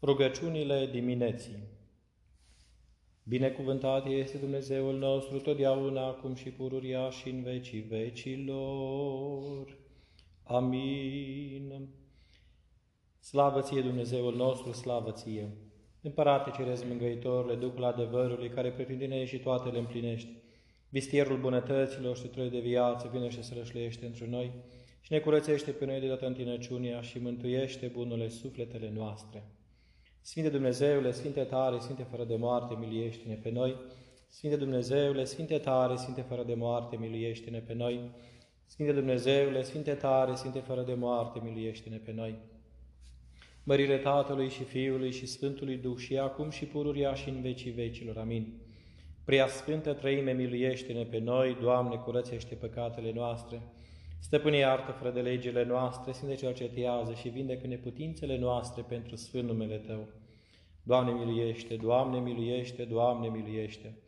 Rugăciunile dimineții Binecuvântat este Dumnezeul nostru, totdeauna, acum și pururia și în vecii vecilor. Amin. Slavă ție, Dumnezeul nostru, slavă ție! Împărate Cerez Mângăitorule, Duhul adevărului, care pretindine și toate le împlinești, vistierul bunătăților și trăi de viață, vine și se rășleiește într noi și ne curățește pe noi de dată întinăciunea și mântuiește bunurile sufletele noastre. Sfinte Dumnezeule, Sfinte tare, Sfinte fără de moarte, miliește-ne pe noi. Sfinte Dumnezeule, Sfinte tare, Sfinte fără de moarte, miliește-ne pe noi. Sfinte Dumnezeule, Sfinte tare, Sfinte fără de moarte, miliește-ne pe noi. Mărire Tatălui și Fiului și Sfântului Duh și acum și pururia și în vecii vecilor. Amin. Prea Sfântă Trăime, miluiește-ne pe noi, Doamne, curățește păcatele noastre. Stăpâne, iartă fără de legile noastre, Sfinte cel cercetează și vindecă neputințele noastre pentru Sfânt numele Tău. Doamne miluiește, Doamne miluiește, Doamne miluiește.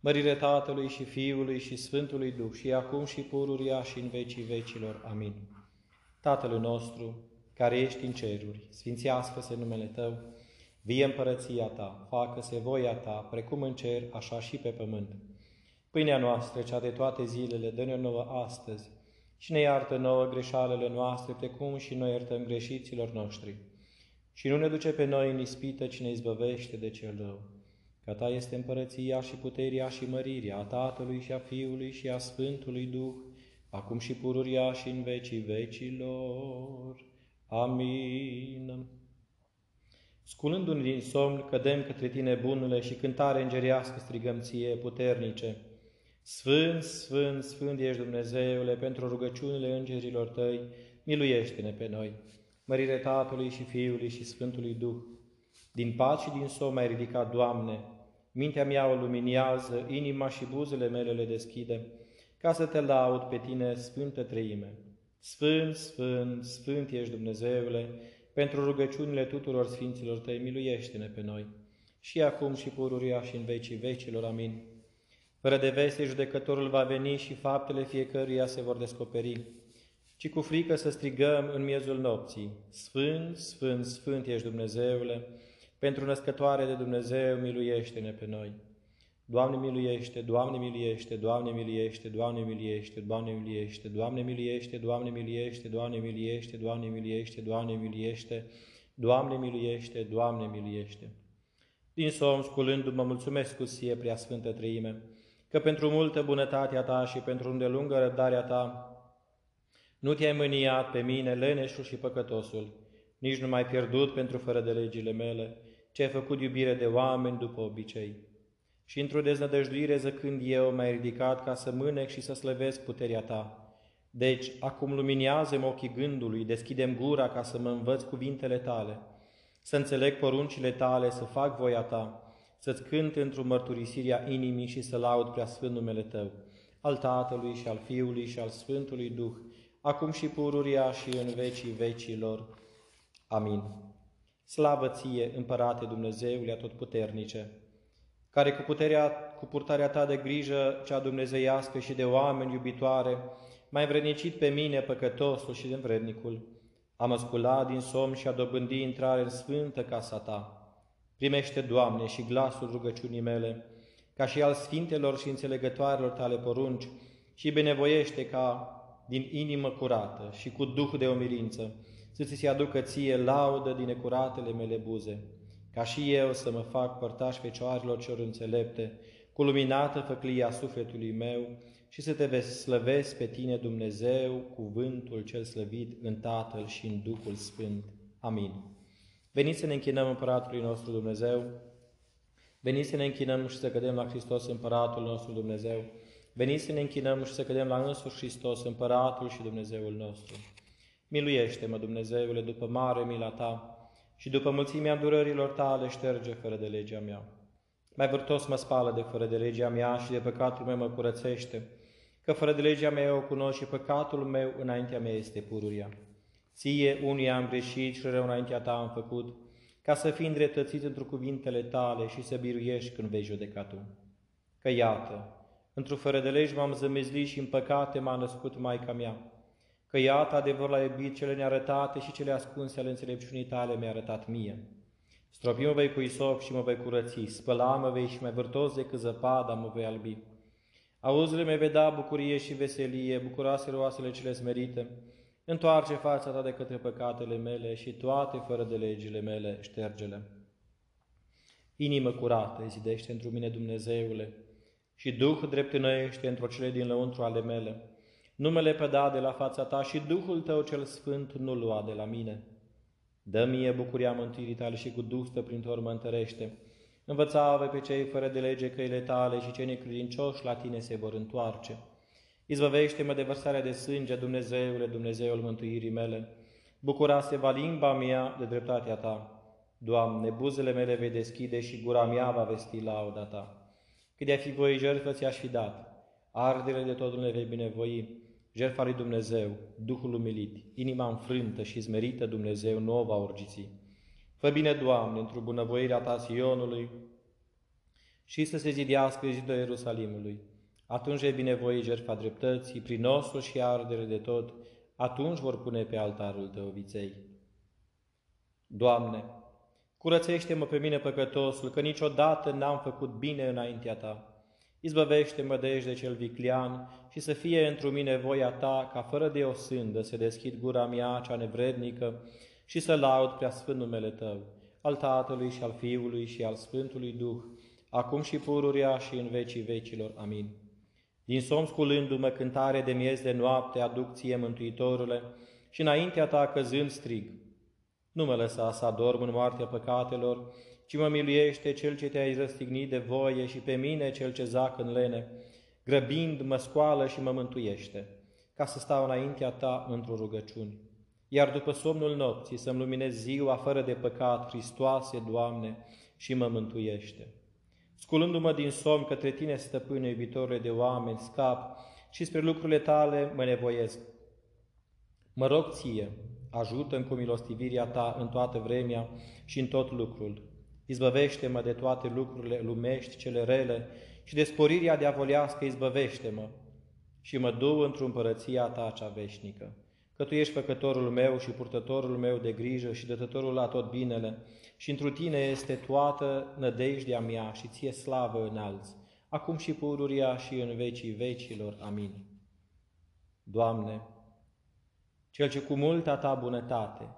Mărire Tatălui și Fiului și Sfântului Duh și acum și pururia și în vecii vecilor. Amin. Tatăl nostru, care ești în ceruri, sfințească-se numele Tău, vie împărăția Ta, facă-se voia Ta, precum în cer, așa și pe pământ. Pâinea noastră, cea de toate zilele, dă-ne nouă astăzi și ne iartă nouă greșalele noastre, precum și noi iertăm greșiților noștri. Și nu ne duce pe noi în ispită, ci ne izbăvește de cel rău. Ca Ta este împărăția și puteria și mărirea a Tatălui și a Fiului și a Sfântului Duh, acum și pururia și în vecii vecilor. Amin. Sculându-ne din somn, cădem către Tine, bunule, și cântare îngerească strigăm Ție, puternice, Sfânt, Sfânt, Sfânt ești Dumnezeule, pentru rugăciunile îngerilor Tăi, miluiește-ne pe noi. Mărire Tatălui și Fiului și Sfântului Duh, din pat și din somn ai ridicat, Doamne, mintea mea o luminează, inima și buzele mele le deschide, ca să Te laud pe Tine, Sfântă Treime. Sfânt, Sfânt, Sfânt ești Dumnezeule, pentru rugăciunile tuturor Sfinților Tăi, miluiește-ne pe noi. Și acum și pururia și în vecii vecilor. Amin. Fără de veste, judecătorul va veni și faptele fiecăruia se vor descoperi, ci cu frică să strigăm în miezul nopții, Sfânt, Sfânt, Sfânt ești Dumnezeule, pentru născătoare de Dumnezeu, miluiește-ne pe noi. Doamne miluiește, Doamne miluiește, Doamne miluiește, Doamne miluiește, Doamne miluiește, Doamne miluiește, Doamne miluiește, Doamne miluiește, Doamne miluiește, Doamne miluiește, Doamne miluiește, Doamne miluiește. Din somn, sculându-mă, mulțumesc cu sie, prea Sfântă Trăime, că pentru multă bunătatea Ta și pentru îndelungă răbdarea Ta nu te-ai mâniat pe mine, leneșul și păcătosul, nici nu m-ai pierdut pentru fără de legile mele, ce ai făcut iubire de oameni după obicei. Și într-o deznădăjduire zăcând eu m-ai ridicat ca să mânec și să slăvesc puterea Ta. Deci, acum luminează-mi ochii gândului, deschidem gura ca să mă învăț cuvintele Tale, să înțeleg poruncile Tale, să fac voia Ta, să-ți cânt într-o mărturisirea inimii și să laud prea sfânt numele Tău, al Tatălui și al Fiului și al Sfântului Duh, acum și pururia și în vecii vecilor. Amin. Slavă ție, Împărate Dumnezeule Atotputernice, care cu, puterea, cu purtarea ta de grijă cea dumnezeiască și de oameni iubitoare, mai vrednicit pe mine, păcătosul și de vrednicul, am asculat din somn și a dobândi intrare în sfântă casa ta. Primește, Doamne, și glasul rugăciunii mele, ca și al sfintelor și înțelegătoarelor tale porunci, și binevoiește ca, din inimă curată și cu duh de omilință, să ți se aducă ție laudă din necuratele mele buze, ca și eu să mă fac părtaș fecioarelor celor înțelepte, cu luminată făclia sufletului meu și să te slăvesc pe tine, Dumnezeu, cuvântul cel slăvit în Tatăl și în Duhul Sfânt. Amin. Veniți să ne închinăm Împăratului nostru Dumnezeu, veniți să ne închinăm și să cădem la Hristos Împăratul nostru Dumnezeu, veniți să ne închinăm și să cădem la însuși Hristos Împăratul și Dumnezeul nostru. Miluiește-mă, Dumnezeule, după mare mila Ta și după mulțimea durărilor Tale șterge fără de legea mea. Mai vârtos mă spală de fără de legea mea și de păcatul meu mă curățește, că fără de legea mea eu o cunosc și păcatul meu înaintea mea este pururia. Ție unii am greșit și rău înaintea ta am făcut, ca să fii îndreptățit într cuvintele tale și să biruiești când vei judeca tu. Că iată, într-o fără de legi m-am zămezlit și în păcate m-a născut Maica mea. Că iată adevăr la iubit cele nearătate și cele ascunse ale înțelepciunii tale mi-a arătat mie. Stropi vei cu isop și mă vei curăți, spăla-mă vei și mai vârtos decât zăpada mă vei albi. Auzile mei vei da bucurie și veselie, bucuroase roasele cele smerite. Întoarce fața ta de către păcatele mele și toate fără de legile mele ștergele. Inimă curată zidește într mine Dumnezeule și Duh drept înăiește într-o cele din lăuntru ale mele. Numele pe da de la fața ta și Duhul tău cel sfânt nu lua de la mine. Dă mie bucuria mântuirii tale și cu Duh stăpânitor mă întărește. Învăța pe cei fără de lege căile tale și cei necredincioși la tine se vor întoarce. Izbăvește-mă de vărsarea de sânge, Dumnezeule, Dumnezeul mântuirii mele. Bucura-se va limba mea de dreptatea ta. Doamne, buzele mele vei deschide și gura mea va vesti lauda ta. Cât de-a fi voi jertfă ți-aș fi dat, ardele de tot le vei binevoi, jertfa lui Dumnezeu, Duhul umilit, inima înfrântă și zmerită Dumnezeu nu va urgiți. Fă bine, Doamne, într-o bunăvoirea ta Sionului și să se zidească zidul Ierusalimului. Atunci e binevoi jertfa dreptății, prin osul și ardere de tot, atunci vor pune pe altarul tău viței. Doamne, curățește-mă pe mine păcătosul, că niciodată n-am făcut bine înaintea Ta. Izbăvește-mă de de cel viclian și să fie într mine voia ta, ca fără de o sândă să deschid gura mea cea nevrednică și să laud prea sfânt numele tău, al Tatălui și al Fiului și al Sfântului Duh, acum și pururia și în vecii vecilor. Amin. Din somn sculându-mă cântare de miez de noapte, aduc ție, Mântuitorule, și înaintea ta căzând strig. Nu mă lăsa să adorm în moartea păcatelor, ci mă miluiește Cel ce te-ai răstignit de voie și pe mine Cel ce zac în lene, grăbind mă scoală și mă mântuiește, ca să stau înaintea Ta într-o rugăciune. Iar după somnul nopții să-mi luminez ziua fără de păcat, Hristoase, Doamne, și mă mântuiește. Sculându-mă din somn către Tine, stăpâne iubitorule de oameni, scap și spre lucrurile Tale mă nevoiesc. Mă rog Ție, ajută-mi cu milostivirea Ta în toată vremea și în tot lucrul Izbăvește-mă de toate lucrurile lumești, cele rele, și de sporirea diavolească izbăvește-mă și mă du într-o împărăția ta cea veșnică. Că Tu ești făcătorul meu și purtătorul meu de grijă și dătătorul la tot binele, și întru Tine este toată nădejdea mea și Ție slavă înalți, acum și pururia și în vecii vecilor. Amin. Doamne, Cel ce cu multa Ta bunătate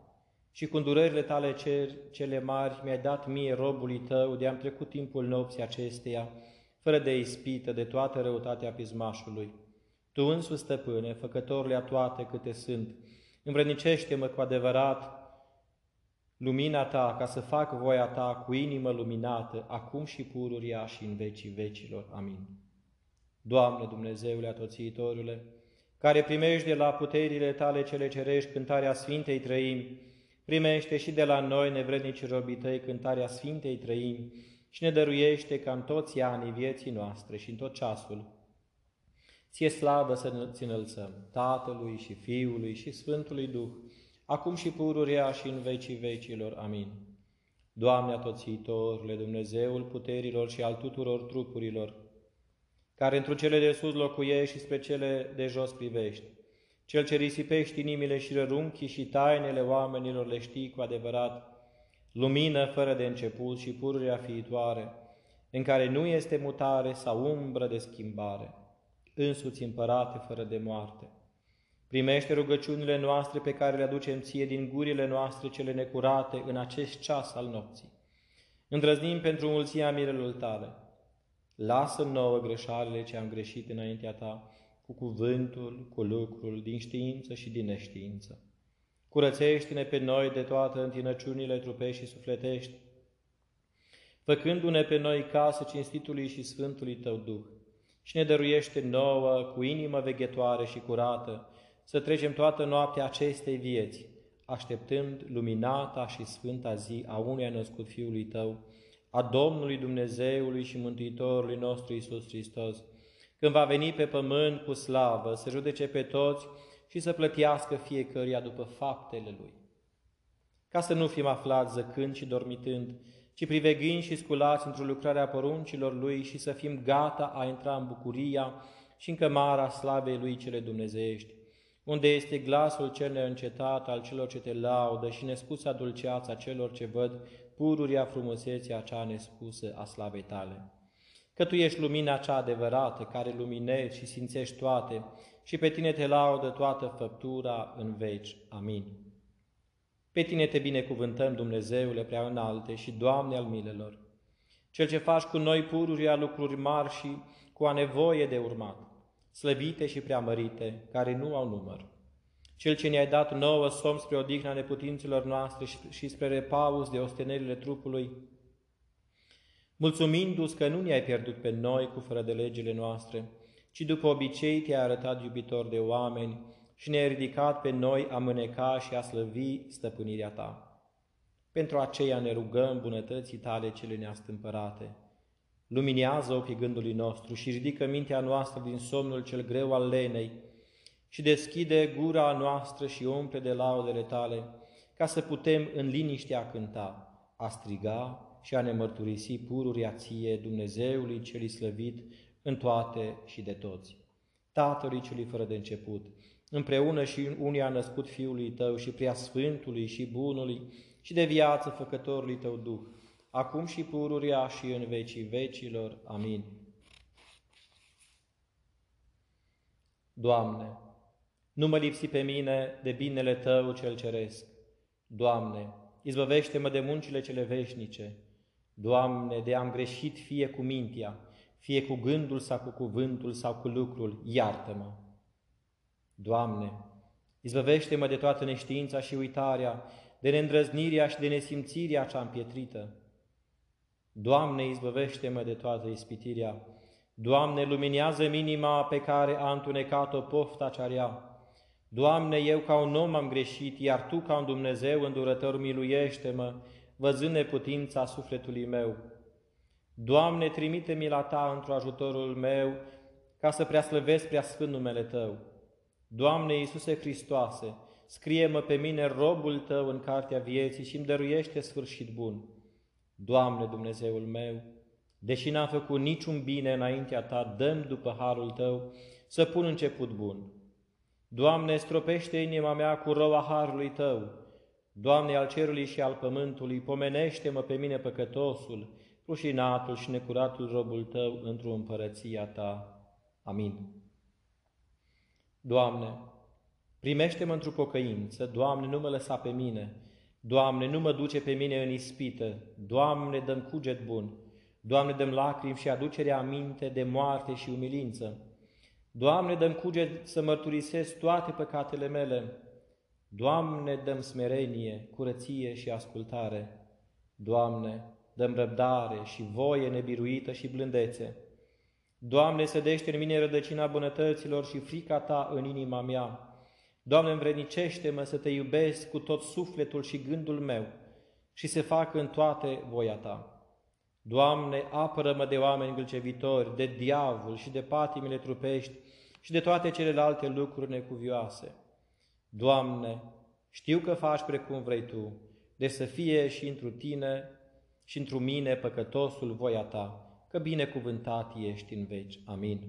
și cu durările tale cer, cele mari mi-ai dat mie, robului tău, de am trecut timpul nopții acesteia, fără de ispită, de toată răutatea pismașului. Tu însuți, stăpâne, făcătorule a toate câte sunt, învrednicește-mă cu adevărat lumina ta, ca să fac voia ta cu inimă luminată, acum și pururia și în vecii vecilor. Amin. Doamne Dumnezeule atoțiitorule, care primești de la puterile tale cele cerești cântarea Sfintei Trăimi, primește și de la noi, nevrednici robii tăi, cântarea Sfintei Trăimi și ne dăruiește ca în toți anii vieții noastre și în tot ceasul. Ție slavă să ți înălțăm, Tatălui și Fiului și Sfântului Duh, acum și pururea și în vecii vecilor. Amin. Doamne atoțitorule, Dumnezeul puterilor și al tuturor trupurilor, care într cele de sus locuiești și spre cele de jos privești, cel ce risipești inimile și rărunchii și tainele oamenilor le știi cu adevărat, lumină fără de început și pururea fiitoare, în care nu este mutare sau umbră de schimbare, însuți împărate fără de moarte. Primește rugăciunile noastre pe care le aducem ție din gurile noastre cele necurate în acest ceas al nopții. Îndrăznim pentru mulția mirelul tale. Lasă nouă greșalele ce am greșit înaintea ta cu cuvântul, cu lucrul, din știință și din neștiință. Curățește-ne pe noi de toate întinăciunile trupești și sufletești, făcându-ne pe noi casă cinstitului și sfântului Tău Duh, și ne dăruiește nouă, cu inimă veghetoare și curată, să trecem toată noaptea acestei vieți, așteptând luminata și sfânta zi a unui născut Fiului Tău, a Domnului Dumnezeului și Mântuitorului nostru Isus Hristos, când va veni pe pământ cu slavă, să judece pe toți și să plătească fiecăruia după faptele lui. Ca să nu fim aflați zăcând și dormitând, ci privegând și sculați într-o lucrare a poruncilor lui și să fim gata a intra în bucuria și în cămara slavei lui cele dumnezeiești, unde este glasul cel neîncetat al celor ce te laudă și nespusa dulceața celor ce văd pururia frumusețea cea nespusă a slavei tale. Că Tu ești lumina cea adevărată, care luminezi și simțești toate, și pe Tine te laudă toată făptura în veci. Amin. Pe Tine te binecuvântăm, Dumnezeule prea înalte și Doamne al milelor, Cel ce faci cu noi pururia lucruri mari și cu a nevoie de urmat, slăvite și preamărite, care nu au număr. Cel ce ne-ai dat nouă somn spre odihna neputinților noastre și spre repaus de ostenerile trupului, mulțumindu-ți că nu ne-ai pierdut pe noi cu fără de legile noastre, ci după obicei te-ai arătat iubitor de oameni și ne-ai ridicat pe noi a mâneca și a slăvi stăpânirea ta. Pentru aceea ne rugăm bunătății tale cele neastâmpărate. Luminează ochii gândului nostru și ridică mintea noastră din somnul cel greu al lenei și deschide gura noastră și umple de laudele tale, ca să putem în liniște a cânta, a striga și a ne mărturisi pururia ție, Dumnezeului cel slăvit, în toate și de toți. Tatălui celui fără de început, împreună și unii a născut Fiului Tău și prea Sfântului și Bunului și de viață Făcătorului Tău Duh, acum și pururia și în vecii vecilor. Amin. Doamne, nu mă lipsi pe mine de binele Tău cel ceresc. Doamne, izbăvește-mă de muncile cele veșnice. Doamne, de am greșit fie cu mintea, fie cu gândul sau cu cuvântul sau cu lucrul, iartă-mă. Doamne, izbăvește-mă de toată neștiința și uitarea, de neîndrăznirea și de nesimțirea cea împietrită. Doamne, izbăvește-mă de toată ispitirea. Doamne, luminează minima pe care a întunecat-o pofta cea rea. Doamne, eu ca un om am greșit, iar Tu ca un Dumnezeu îndurător miluiește-mă, văzând neputința sufletului meu. Doamne, trimite-mi la Ta într ajutorul meu, ca să preaslăvesc prea sfânt numele Tău. Doamne Iisuse Hristoase, scrie-mă pe mine robul Tău în cartea vieții și îmi dăruiește sfârșit bun. Doamne Dumnezeul meu, deși n-am făcut niciun bine înaintea Ta, dăm după harul Tău să pun început bun. Doamne, stropește inima mea cu roa harului Tău. Doamne, al cerului și al pământului, pomenește-mă pe mine păcătosul, rușinatul și necuratul robul Tău într-o împărăția Ta. Amin. Doamne, primește-mă într-o pocăință, Doamne, nu mă lăsa pe mine, Doamne, nu mă duce pe mine în ispită, Doamne, dăm cuget bun, Doamne, dăm lacrimi și aducerea aminte de moarte și umilință, Doamne, dăm cuget să mărturisesc toate păcatele mele. Doamne, dăm smerenie, curăție și ascultare. Doamne, dăm răbdare și voie nebiruită și blândețe. Doamne, sădește în mine rădăcina bunătăților și frica Ta în inima mea. Doamne, învrednicește-mă să Te iubesc cu tot sufletul și gândul meu și să fac în toate voia Ta. Doamne, apără-mă de oameni gâlcevitori, de diavol și de patimile trupești și de toate celelalte lucruri necuvioase. Doamne, știu că faci precum vrei Tu, de să fie și întru Tine și întru mine păcătosul voia Ta, că binecuvântat ești în veci. Amin.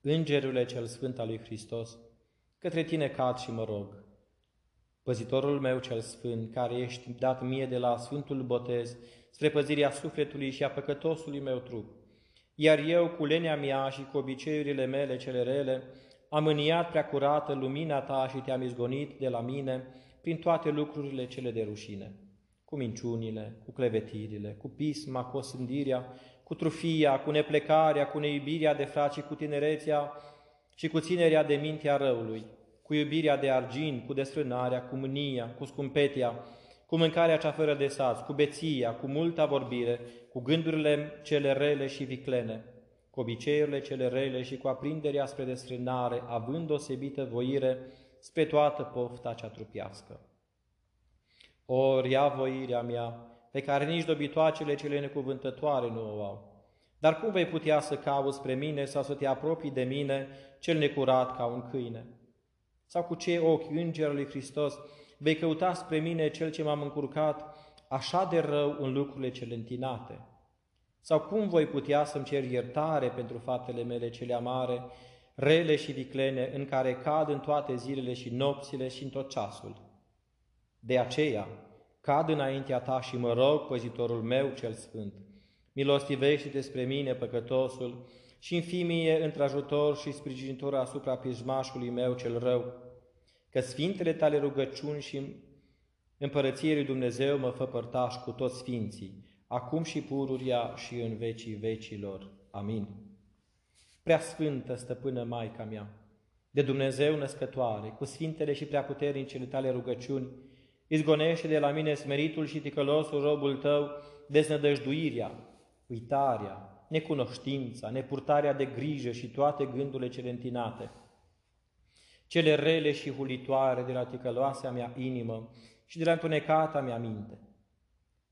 Îngerule cel Sfânt al lui Hristos, către Tine cad și mă rog, Păzitorul meu cel Sfânt, care ești dat mie de la Sfântul Botez, spre păzirea sufletului și a păcătosului meu trup, iar eu, cu lenea mea și cu obiceiurile mele cele rele, am îniat prea curată lumina ta și te-am izgonit de la mine prin toate lucrurile cele de rușine, cu minciunile, cu clevetirile, cu pisma, cu osândirea, cu trufia, cu neplecarea, cu neiubirea de frați, cu tinerețea și cu ținerea de mintea răului, cu iubirea de argint, cu desfrânarea, cu mânia, cu scumpetia, cu mâncarea cea fără de sați, cu beția, cu multa vorbire, cu gândurile cele rele și viclene, cu obiceiurile cele rele și cu aprinderea spre desfrânare, având osebită voire spre toată pofta cea trupiască. Ori ia voirea mea, pe care nici dobitoacele cele necuvântătoare nu o au. Dar cum vei putea să cauți spre mine sau să te apropii de mine, cel necurat ca un câine? Sau cu ce ochi îngerului Hristos vei căuta spre mine cel ce m-am încurcat așa de rău în lucrurile cele întinate? Sau cum voi putea să-mi cer iertare pentru faptele mele cele amare, rele și viclene, în care cad în toate zilele și nopțile și în tot ceasul? De aceea, cad înaintea ta și mă rog, păzitorul meu cel sfânt, milostivește-te spre mine, păcătosul, și în fi mie într-ajutor și sprijinitor asupra pismașului meu cel rău, că sfintele tale rugăciuni și împărăției lui Dumnezeu mă fă părtaș cu toți sfinții, acum și pururia și în vecii vecilor. Amin. Prea sfântă stăpână Maica mea, de Dumnezeu născătoare, cu sfintele și preaputernicele tale rugăciuni, izgonește de la mine smeritul și ticălosul robul tău, deznădăjduirea, uitarea, necunoștința, nepurtarea de grijă și toate gândurile cele întinate, cele rele și hulitoare de la ticăloasea mea inimă și de la întunecata mea minte.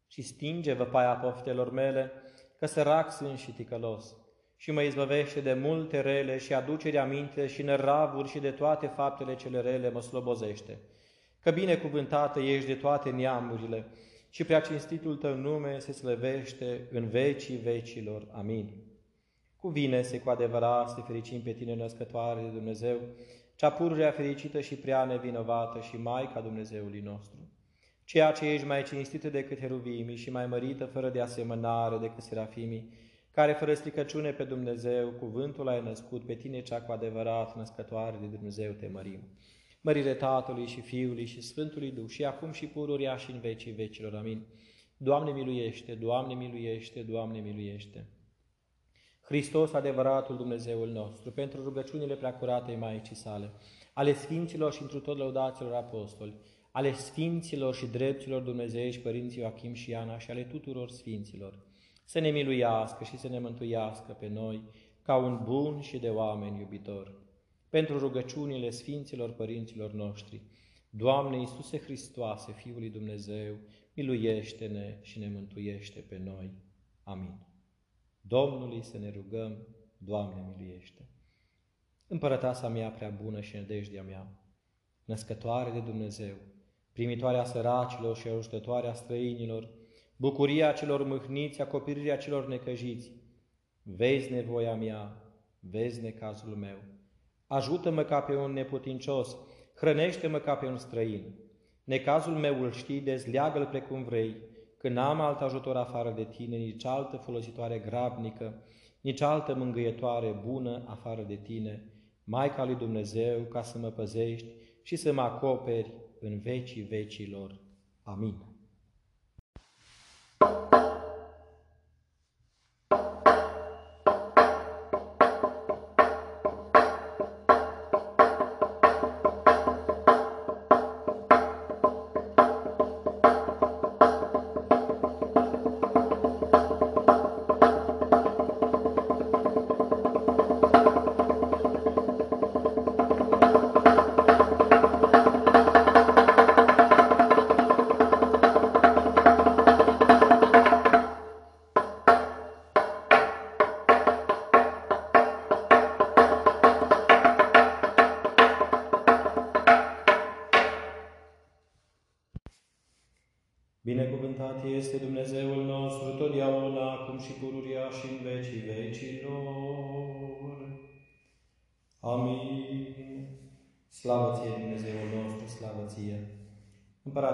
Și stinge văpaia poftelor mele, că sărac sunt și ticălos, și mă izbăvește de multe rele și aducerea minte și năravuri și de toate faptele cele rele mă slobozește. Că binecuvântată ești de toate neamurile și prea cinstitul tău nume se slăvește în vecii vecilor. Amin. Cuvine-se cu adevărat să fericim pe tine născătoare de Dumnezeu, cea pururea fericită și prea nevinovată și Maica Dumnezeului nostru. Ceea ce ești mai cinstită decât heruvimii și mai mărită fără de asemănare decât serafimii, care fără stricăciune pe Dumnezeu, cuvântul ai născut, pe tine cea cu adevărat născătoare de Dumnezeu te mărim. Mărire Tatălui și Fiului și Sfântului Duh și acum și pururia și în vecii vecilor. Amin. Doamne miluiește, Doamne miluiește, Doamne miluiește. Hristos, adevăratul Dumnezeul nostru, pentru rugăciunile preacurate Maicii sale, ale Sfinților și întru tot lăudaților apostoli, ale Sfinților și dreptilor Dumnezeiești Părinții Joachim și Iana și ale tuturor Sfinților, să ne miluiască și să ne mântuiască pe noi ca un bun și de oameni iubitor. Pentru rugăciunile Sfinților Părinților noștri, Doamne Iisuse Hristoase, Fiul lui Dumnezeu, miluiește-ne și ne mântuiește pe noi. Amin. Domnului să ne rugăm, Doamne miluiește! Împărătasa mea prea bună și nădejdea mea, născătoare de Dumnezeu, primitoarea săracilor și ajutătoarea străinilor, bucuria celor mâhniți, acoperirea celor necăjiți, vezi nevoia mea, vezi necazul meu, ajută-mă ca pe un neputincios, hrănește-mă ca pe un străin, necazul meu îl știi, dezleagă-l precum vrei, că n-am alt ajutor afară de tine, nici altă folositoare grabnică, nici altă mângâietoare bună afară de tine, Maica lui Dumnezeu, ca să mă păzești și să mă acoperi în vecii vecilor. Amin.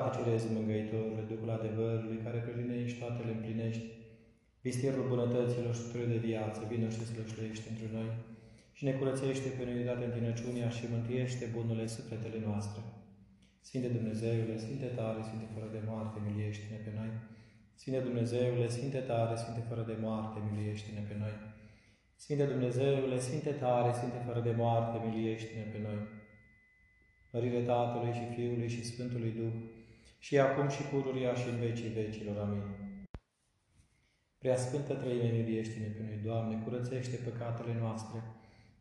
Împărate Cerezi, Mângăitorule, Duhul adevărului, care prejinești toate le împlinești, vistierul bunătăților și de viață, vină și slășluiește între noi și ne curățește pe noi dată întinăciunea și mântuiește bunurile sufletele noastre. Sfinte Dumnezeule, Sfinte tare, Sfinte fără de moarte, miliește-ne pe noi. Sfinte Dumnezeule, Sfinte tare, Sfinte fără de moarte, miliește-ne pe noi. Sfinte Dumnezeule, Sfinte tare, Sfinte fără de moarte, miliește-ne pe noi. Mărire Tatălui și Fiului și Sfântului Duh, și acum și pururia și în vecii vecilor. Amin. Prea Sfântă Trăime, miliește-ne pe noi, Doamne, curățește păcatele noastre,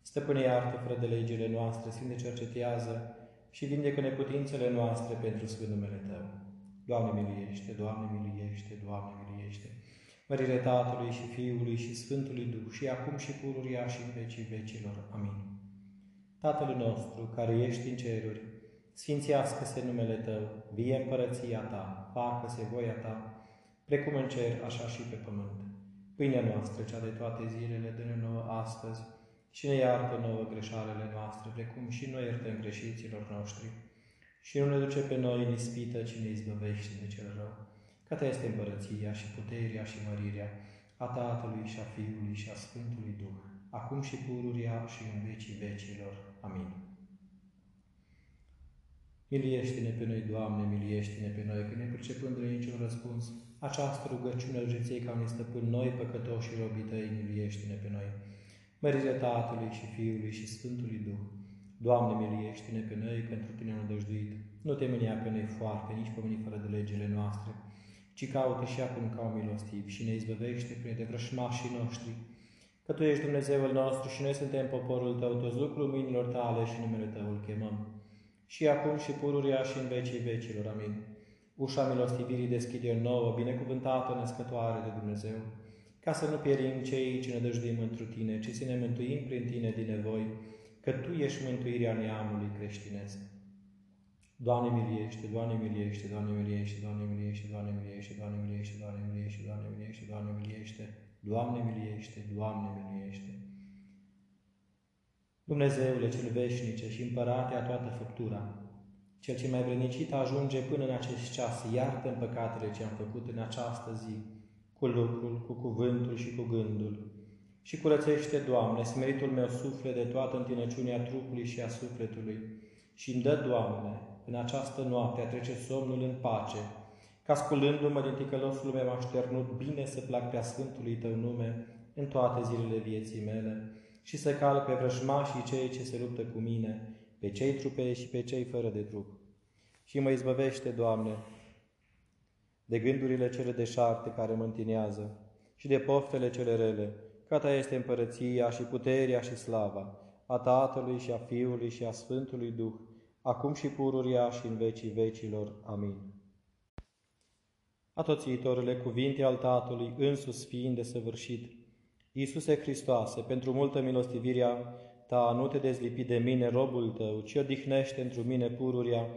stăpâne iartă fără de legile noastre, Sfinte cercetează, și vindecă neputințele noastre pentru Sfânt numele Tău. Doamne miluiește, Doamne miluiește, Doamne miluiește. Mărire Tatălui și Fiului și Sfântului Duh și acum și pururia și în vecii vecilor. Amin. Tatăl nostru, care ești în ceruri, sfințească-se numele Tău, vie împărăția Ta, facă-se voia Ta, precum în cer, așa și pe pământ. Pâinea noastră, cea de toate zilele, dă-ne nouă astăzi și ne iartă nouă greșalele noastre, precum și noi iertăm greșiților noștri. și nu ne duce pe noi în ispită, ci ne izbăvește de cel rău. Că Ta este împărăția și puterea și mărirea a Tatălui și a Fiului și a Sfântului Duh, acum și pururia și în vecii vecilor. Amin. Miliește-ne pe noi, Doamne, miliește-ne pe noi, că ne pricepând de niciun răspuns, această rugăciune rugăției ca unui stăpân noi, păcătoși și robii tăi, miliește-ne pe noi. Mărirea Tatălui și Fiului și Sfântului Duh, Doamne, miliește-ne pe noi, pentru Tine am dăjduit. Nu te mânia pe noi foarte, nici pe mâini fără de legile noastre, ci caută și acum ca un milostiv și ne izbăvește prin de vrășmașii noștri, că Tu ești Dumnezeul nostru și noi suntem poporul Tău, toți lucrul mâinilor Tale și numele Tău îl chemăm. Și acum și pururia și în vecii vecilor. Amin. Ușa milostivirii deschide o nouă, binecuvântată născătoare de Dumnezeu, ca să nu pierim cei ce ne dăjduim întru Tine, ci să ne mântuim prin Tine din nevoi, că Tu ești mântuirea neamului creștinesc. Doamne miliește, Doamne miliește, Doamne miliește, Doamne miliește, Doamne miliește, Doamne miliește, Doamne miliește, Doamne miliește, Doamne miliește, Doamne miliește, Doamne miliește. Dumnezeule cel veșnice și împărate a toată făptura, cel ce mai vrănicit ajunge până în acest ceas, iartă în păcatele ce am făcut în această zi, cu lucrul, cu cuvântul și cu gândul. Și curățește, Doamne, smeritul meu suflet de toată întinăciunea trupului și a sufletului. Și îmi dă, Doamne, în această noapte a trece somnul în pace, ca sculându-mă din ticălosul meu așternut, bine să plac pe Sfântului Tău nume în toate zilele vieții mele și să calc pe vrăjmașii cei ce se luptă cu mine, pe cei trupe și pe cei fără de trup. Și mă izbăvește, Doamne, de gândurile cele deșarte care mă întinează și de poftele cele rele, că Ta este împărăția și puterea și slava a Tatălui și a Fiului și a Sfântului Duh, acum și pururia și în vecii vecilor. Amin. Atoțiitorile cuvinte al Tatălui, însus fiind de săvârșit, Iisuse Hristoase, pentru multă milostivirea Ta, nu te dezlipi de mine, robul Tău, ci odihnește într mine pururia,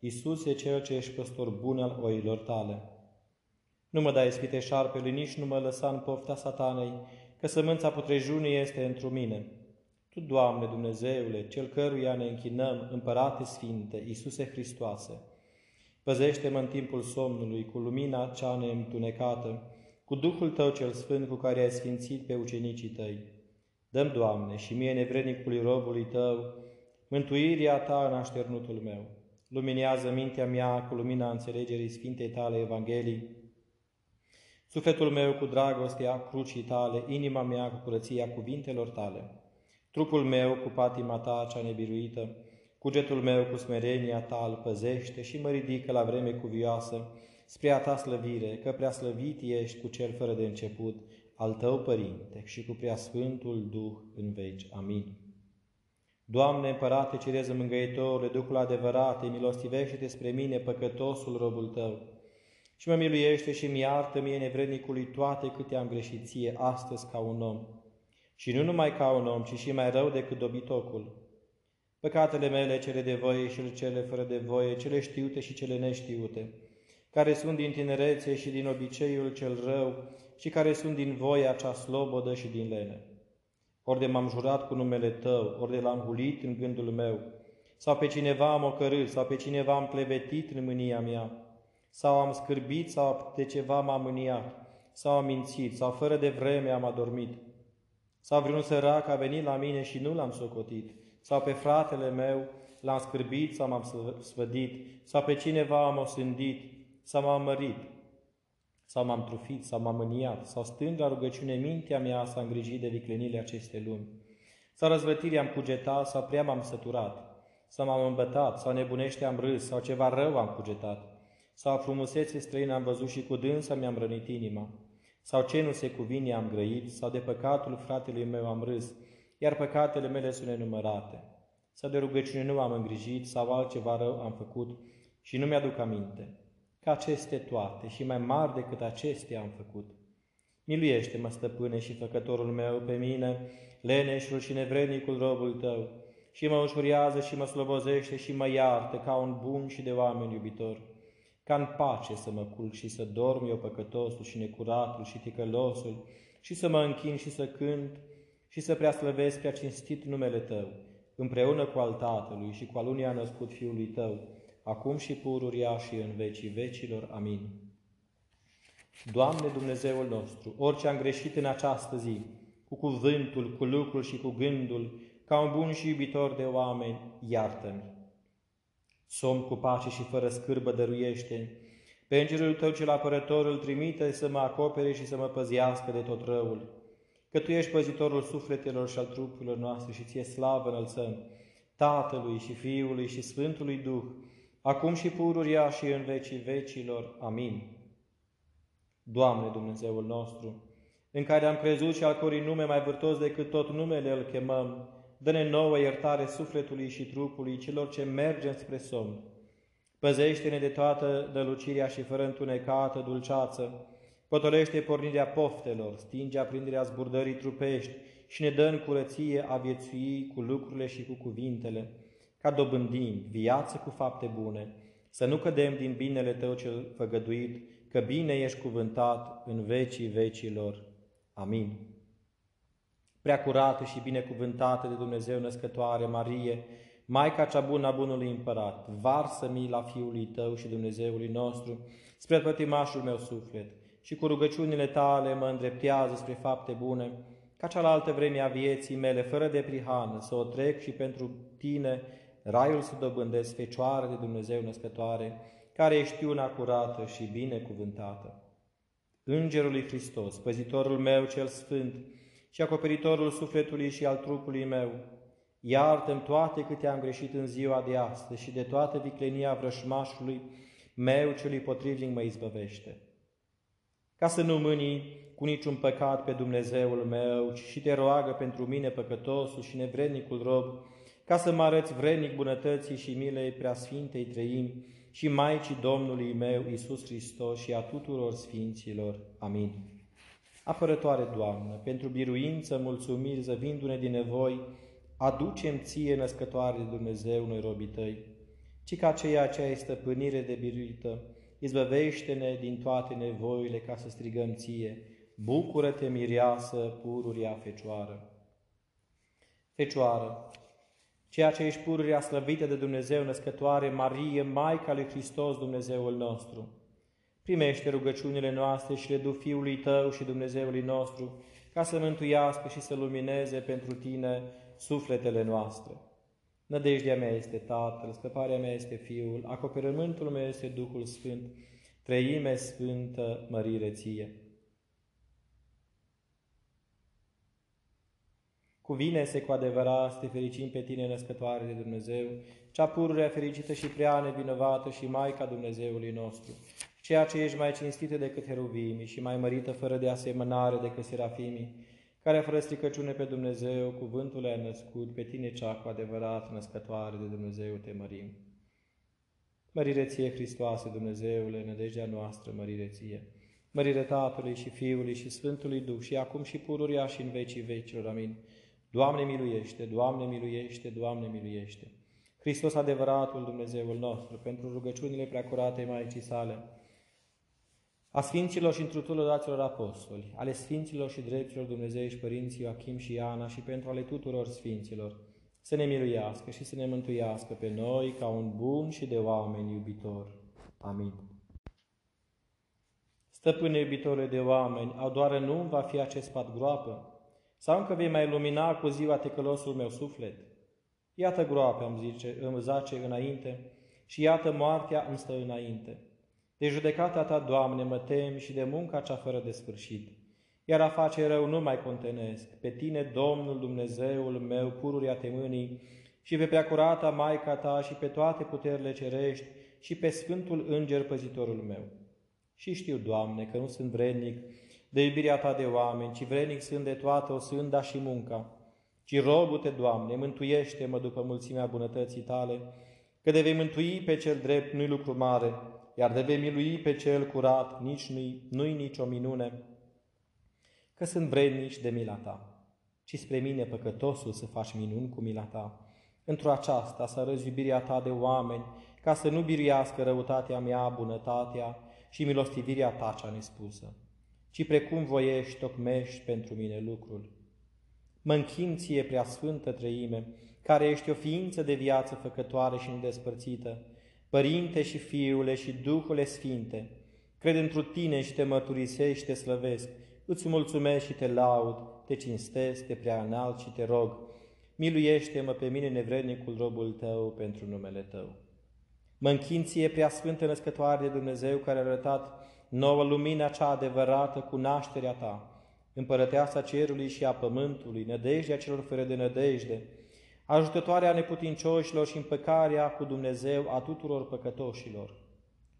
Iisuse, Cel ce ești păstor bun al oilor Tale. Nu mă dai ispite șarpelui, nici nu mă lăsa în pofta satanei, că sămânța putrejunii este într mine. Tu, Doamne Dumnezeule, Cel căruia ne închinăm, Împărate Sfinte, Iisuse Hristoase, păzește-mă în timpul somnului cu lumina cea neîntunecată, cu Duhul Tău cel Sfânt cu care ai sfințit pe ucenicii Tăi. Dăm, Doamne, și mie nevrednicului robului Tău, mântuirea Ta în așternutul meu. Luminează mintea mea cu lumina înțelegerii Sfintei Tale Evangheliei, sufletul meu cu dragostea crucii Tale, inima mea cu curăția cuvintelor Tale, trupul meu cu patima Ta cea nebiruită, cugetul meu cu smerenia Ta îl păzește și mă ridică la vreme cuvioasă, spre a ta slăvire, că prea slăvit ești cu cel fără de început, al tău, Părinte, și cu prea Sfântul Duh în veci. Amin. Doamne, Împărate, cereză mângăitorule, Duhul adevărate, milostivește-te spre mine, păcătosul robul Tău, și mă miluiește și mi iartă mie nevrednicului toate câte am greșit ție astăzi ca un om. Și nu numai ca un om, ci și mai rău decât dobitocul. Păcatele mele, cele de voie și cele fără de voie, cele știute și cele neștiute, care sunt din tinerețe și din obiceiul cel rău și care sunt din voia cea slobodă și din lene. Ori de m-am jurat cu numele Tău, ori de l-am hulit în gândul meu, sau pe cineva am ocărât, sau pe cineva am plevetit în mânia mea, sau am scârbit, sau de ceva m-am mâniat, sau am mințit, sau fără de vreme am adormit, sau vreun sărac a venit la mine și nu l-am socotit, sau pe fratele meu l-am scârbit sau m-am svădit, sau pe cineva am osândit, sau m-am mărit, sau m-am trufit, sau m-am mâniat, sau stând la rugăciune mintea mea s-a îngrijit de viclenile aceste luni, sau răzvătire am cugetat, sau prea m-am săturat, sau m-am îmbătat, sau nebunește am râs, sau ceva rău am cugetat, sau frumusețe străină am văzut și cu dânsa mi-am rănit inima, sau ce nu se cuvine am grăit, sau de păcatul fratelui meu am râs, iar păcatele mele sunt nenumărate, sau de rugăciune nu am îngrijit, sau altceva rău am făcut și nu mi-aduc aminte că aceste toate și mai mari decât acestea am făcut. Miluiește-mă, stăpâne și făcătorul meu, pe mine, leneșul și nevrednicul robul tău, și mă ușurează și mă slobozește și mă iartă ca un bun și de oameni iubitor, ca în pace să mă culc și să dorm eu păcătosul și necuratul și ticălosul, și să mă închin și să cânt și să preaslăvesc prea cinstit numele Tău, împreună cu al Tatălui și cu al unui a născut Fiului Tău, acum și pururia și în vecii vecilor. Amin. Doamne Dumnezeul nostru, orice am greșit în această zi, cu cuvântul, cu lucrul și cu gândul, ca un bun și iubitor de oameni, iartă-mi. Somn cu pace și fără scârbă dăruiește, pe îngerul Tău cel apărător îl trimite să mă acopere și să mă păzească de tot răul. Că Tu ești păzitorul sufletelor și al trupurilor noastre și Ție slavă înălțăm, Tatălui și Fiului și Sfântului Duh, acum și pururia și în vecii vecilor. Amin. Doamne Dumnezeul nostru, în care am crezut și al cărui nume mai vârtos decât tot numele îl chemăm, dă-ne nouă iertare sufletului și trupului celor ce mergem spre somn. Păzește-ne de toată dălucirea și fără întunecată dulceață, potolește pornirea poftelor, stinge aprinderea zburdării trupești și ne dă în curăție a viețui cu lucrurile și cu cuvintele, ca dobândim viață cu fapte bune, să nu cădem din binele Tău cel făgăduit, că bine ești cuvântat în vecii vecilor. Amin. Prea curată și binecuvântată de Dumnezeu născătoare Marie, Maica cea bună a bunului împărat, varsă mila Fiului Tău și Dumnezeului nostru, spre pătimașul meu suflet, și cu rugăciunile Tale mă îndreptează spre fapte bune, ca cealaltă vreme a vieții mele, fără de prihană, să o trec și pentru Tine, raiul să dobândesc, Fecioară de Dumnezeu născătoare, care ești una curată și binecuvântată. Îngerul lui Hristos, păzitorul meu cel sfânt și acoperitorul sufletului și al trupului meu, iartă-mi toate câte am greșit în ziua de astăzi și de toată viclenia vrășmașului meu celui potrivnic mă izbăvește. Ca să nu mânii cu niciun păcat pe Dumnezeul meu, ci și te roagă pentru mine păcătosul și nevrednicul rob, ca să mă arăți vrednic bunătății și milei preasfintei trăimi și Maicii Domnului meu, Iisus Hristos și a tuturor Sfinților. Amin. Apărătoare, Doamnă, pentru biruință, mulțumiri, zăvindu-ne din nevoi, aducem ție, născătoare de Dumnezeu, noi robii tăi, ci ca aceea ce ai stăpânire de biruită, izbăvește-ne din toate nevoile ca să strigăm ție, bucură-te, mireasă, pururia Fecioară. Fecioară, ceea ce ești pururia slăvită de Dumnezeu născătoare, Marie, Maica lui Hristos, Dumnezeul nostru, primește rugăciunile noastre și le du Fiului Tău și Dumnezeului nostru, ca să mântuiască și să lumineze pentru Tine sufletele noastre. Nădejdea mea este Tatăl, scăparea mea este Fiul, acoperământul meu este Duhul Sfânt, Trăime Sfântă, mărire ție. Cuvine-se cu adevărat să te fericim pe tine, născătoare de Dumnezeu, cea pururea fericită și prea nevinovată și Maica Dumnezeului nostru, ceea ce ești mai cinstită decât heruvimii și mai mărită fără de asemănare decât serafimii, care fără stricăciune pe Dumnezeu, cuvântul ai născut, pe tine cea cu adevărat născătoare de Dumnezeu te mărim. Mărire ție, Hristoase, Dumnezeule, nădejdea noastră, mărire ție. Mărire Tatălui și Fiului și Sfântului Duh și acum și pururia și în vecii vecilor. Amin. Doamne miluiește, Doamne miluiește, Doamne miluiește. Hristos adevăratul Dumnezeul nostru, pentru rugăciunile preacurate Maicii sale, a Sfinților și întrutul daților apostoli, ale Sfinților și dreptilor Dumnezeiești Părinții Joachim și Iana și pentru ale tuturor Sfinților, să ne miluiască și să ne mântuiască pe noi ca un bun și de oameni iubitor. Amin. Stăpâne iubitore de oameni, au doar nu va fi acest pat groapă? Sau încă vei mai lumina cu ziua tecălosul meu suflet? Iată groapea, îmi, zice, îmi zace înainte și iată moartea îmi stă înainte. De judecata Ta, Doamne, mă tem și de munca cea fără de sfârșit. Iar a face rău nu mai contenesc. Pe Tine, Domnul Dumnezeul meu, pururia temânii, și pe preacurata Maica Ta și pe toate puterile cerești și pe Sfântul Înger Păzitorul meu. Și știu, Doamne, că nu sunt vrednic de iubirea Ta de oameni, ci vrednic sunt de toată o sânda și munca. Ci rogu-te, Doamne, mântuiește-mă după mulțimea bunătății Tale, că de vei mântui pe cel drept nu-i lucru mare, iar de vei milui pe cel curat, nici nu-i, nu-i nicio minune, că sunt vrednici de mila ta, ci spre mine păcătosul să faci minuni cu mila ta. Într-o aceasta să arăți iubirea ta de oameni, ca să nu biruiască răutatea mea, bunătatea și milostivirea ta cea nespusă, ci precum voiești, tocmești pentru mine lucrul. Mă închin ție, prea sfântă trăime, care ești o ființă de viață făcătoare și nedespărțită, Părinte și Fiule și Duhule Sfinte, cred într Tine și te mărturisesc și te slăvesc, îți mulțumesc și te laud, te cinstesc, te prea înalt și te rog, miluiește-mă pe mine nevrednicul robul Tău pentru numele Tău. Mă închin ție, prea sfântă născătoare de Dumnezeu, care a arătat nouă lumina cea adevărată cu nașterea Ta, împărăteasa cerului și a pământului, nădejdea celor fără de nădejde, ajutătoarea neputincioșilor și împăcarea cu Dumnezeu a tuturor păcătoșilor.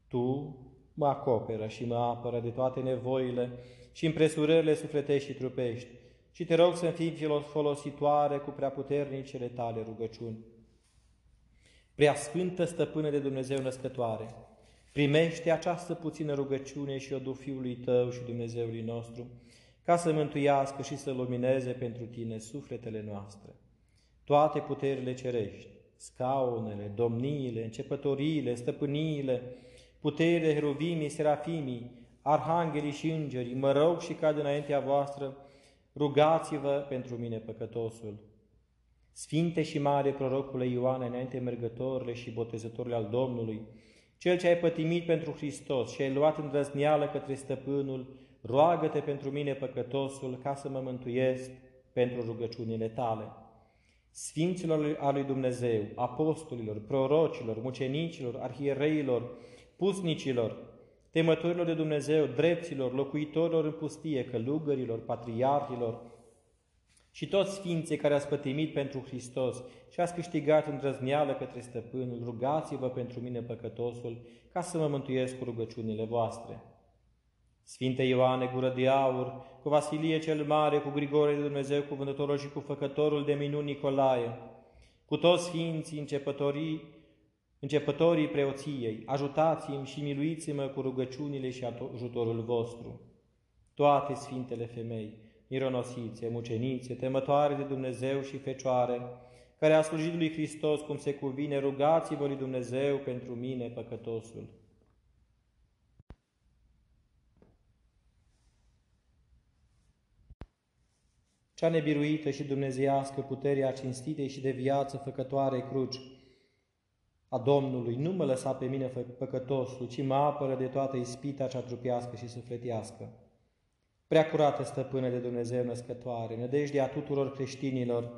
Tu mă acoperă și mă apără de toate nevoile și împresurările sufletești și trupești și te rog să-mi fii folositoare cu prea puternicele tale rugăciuni. Prea Sfântă Stăpână de Dumnezeu Născătoare, primește această puțină rugăciune și o du Fiului Tău și Dumnezeului nostru, ca să mântuiască și să lumineze pentru Tine sufletele noastre. Toate puterile cerești, scaunele, domniile, începătoriile, stăpâniile, puterile heruvimii, serafimii, arhanghelii și îngerii, mă rog și cad înaintea voastră, rugați-vă pentru mine păcătosul. Sfinte și mare prorocule Ioane, înainte mergătorile și botezătorile al Domnului, cel ce ai pătimit pentru Hristos și ai luat îndrăzneală către stăpânul, roagă-te pentru mine păcătosul ca să mă mântuiesc pentru rugăciunile tale. Sfinților al lui Dumnezeu, apostolilor, prorocilor, mucenicilor, arhiereilor, pusnicilor, temătorilor de Dumnezeu, drepților, locuitorilor în pustie, călugărilor, patriarhilor și toți sfinții care ați pătimit pentru Hristos și ați câștigat îndrăzneală către stăpânul, rugați-vă pentru mine păcătosul, ca să mă mântuiesc cu rugăciunile voastre. Sfinte Ioane, gură de aur, cu Vasilie cel Mare, cu Grigore de Dumnezeu, cuvântătorul și cu făcătorul de minuni Nicolae, cu toți sfinții începătorii Începătorii preoției, ajutați-mi și miluiți-mă cu rugăciunile și ajutorul vostru. Toate sfintele femei, mironosițe, mucenițe, temătoare de Dumnezeu și fecioare, care a slujit lui Hristos cum se cuvine, rugați-vă lui Dumnezeu pentru mine, păcătosul. Cea nebiruită și dumnezeiască puterea cinstitei și de viață făcătoare cruci, a Domnului, nu mă lăsa pe mine păcătosul, ci mă apără de toată ispita cea trupească și sufletească. Prea curată stăpână de Dumnezeu născătoare, nădejdea tuturor creștinilor,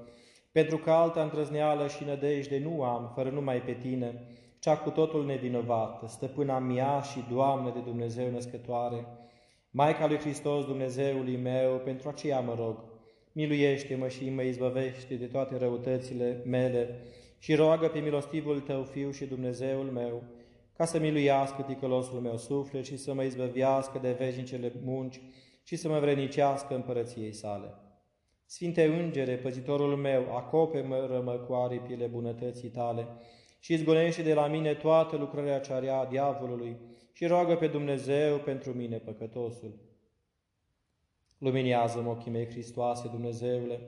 pentru că alta îndrăzneală și nădejde nu am, fără numai pe tine, cea cu totul nevinovată, stăpâna mea și Doamnă de Dumnezeu născătoare, Maica lui Hristos, Dumnezeului meu, pentru aceea mă rog, miluiește-mă și mă izbăvește de toate răutățile mele, și roagă pe milostivul Tău, Fiu și Dumnezeul meu, ca să miluiască ticălosul meu suflet și să mă izbăvească de veșnicele munci și să mă vrenicească împărăției sale. Sfinte Îngere, păzitorul meu, acoperă-mă cu aripile bunătății Tale și izgonește de la mine toată lucrarea ce a diavolului și roagă pe Dumnezeu pentru mine, păcătosul. Luminează-mă ochii mei, Hristoase, Dumnezeule,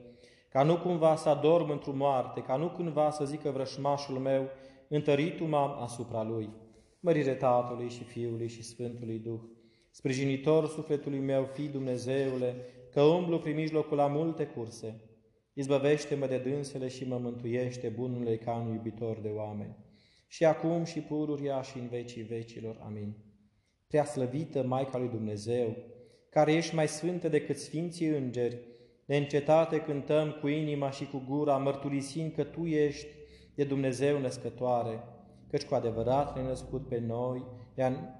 ca nu cumva să adorm într-o moarte, ca nu cumva să zică vrășmașul meu, întăritul m-am asupra lui. Mărire Tatălui și Fiului și Sfântului Duh, sprijinitor sufletului meu, fi Dumnezeule, că umblu prin mijlocul la multe curse. Izbăvește-mă de dânsele și mă mântuiește bunule ca un iubitor de oameni. Și acum și pururia și în vecii vecilor. Amin. Prea slăvită Maica lui Dumnezeu, care ești mai sfântă decât sfinții îngeri, Neîncetate cântăm cu inima și cu gura, mărturisind că Tu ești de Dumnezeu născătoare, căci cu adevărat ne-ai născut pe noi,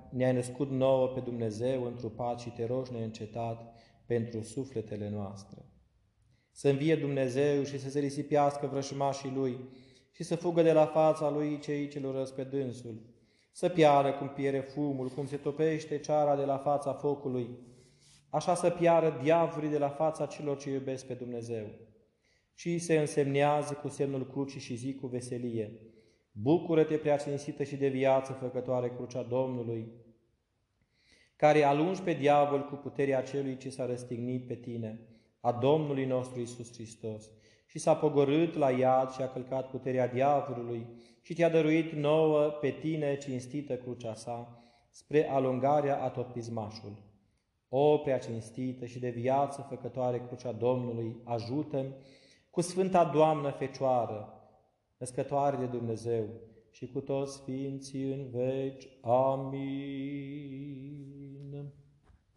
ne-ai născut nouă pe Dumnezeu întrupat și te rogi neîncetat pentru sufletele noastre. Să învie Dumnezeu și să se risipiască vrășmașii Lui și să fugă de la fața Lui cei ce l pe dânsul, să piară cum piere fumul, cum se topește ceara de la fața focului, așa să piară diavolii de la fața celor ce iubesc pe Dumnezeu. Și se însemnează cu semnul crucii și zi cu veselie. Bucură-te, prea cinstită și de viață făcătoare crucea Domnului, care alungi pe diavol cu puterea celui ce s-a răstignit pe tine, a Domnului nostru Isus Hristos, și s-a pogorât la iad și a călcat puterea diavolului și te-a dăruit nouă pe tine cinstită crucea sa, spre alungarea a tot pismașul. O prea cinstită și de viață făcătoare crucea Domnului, ajută cu Sfânta Doamnă Fecioară, născătoare de Dumnezeu și cu toți Sfinții în veci. Amin.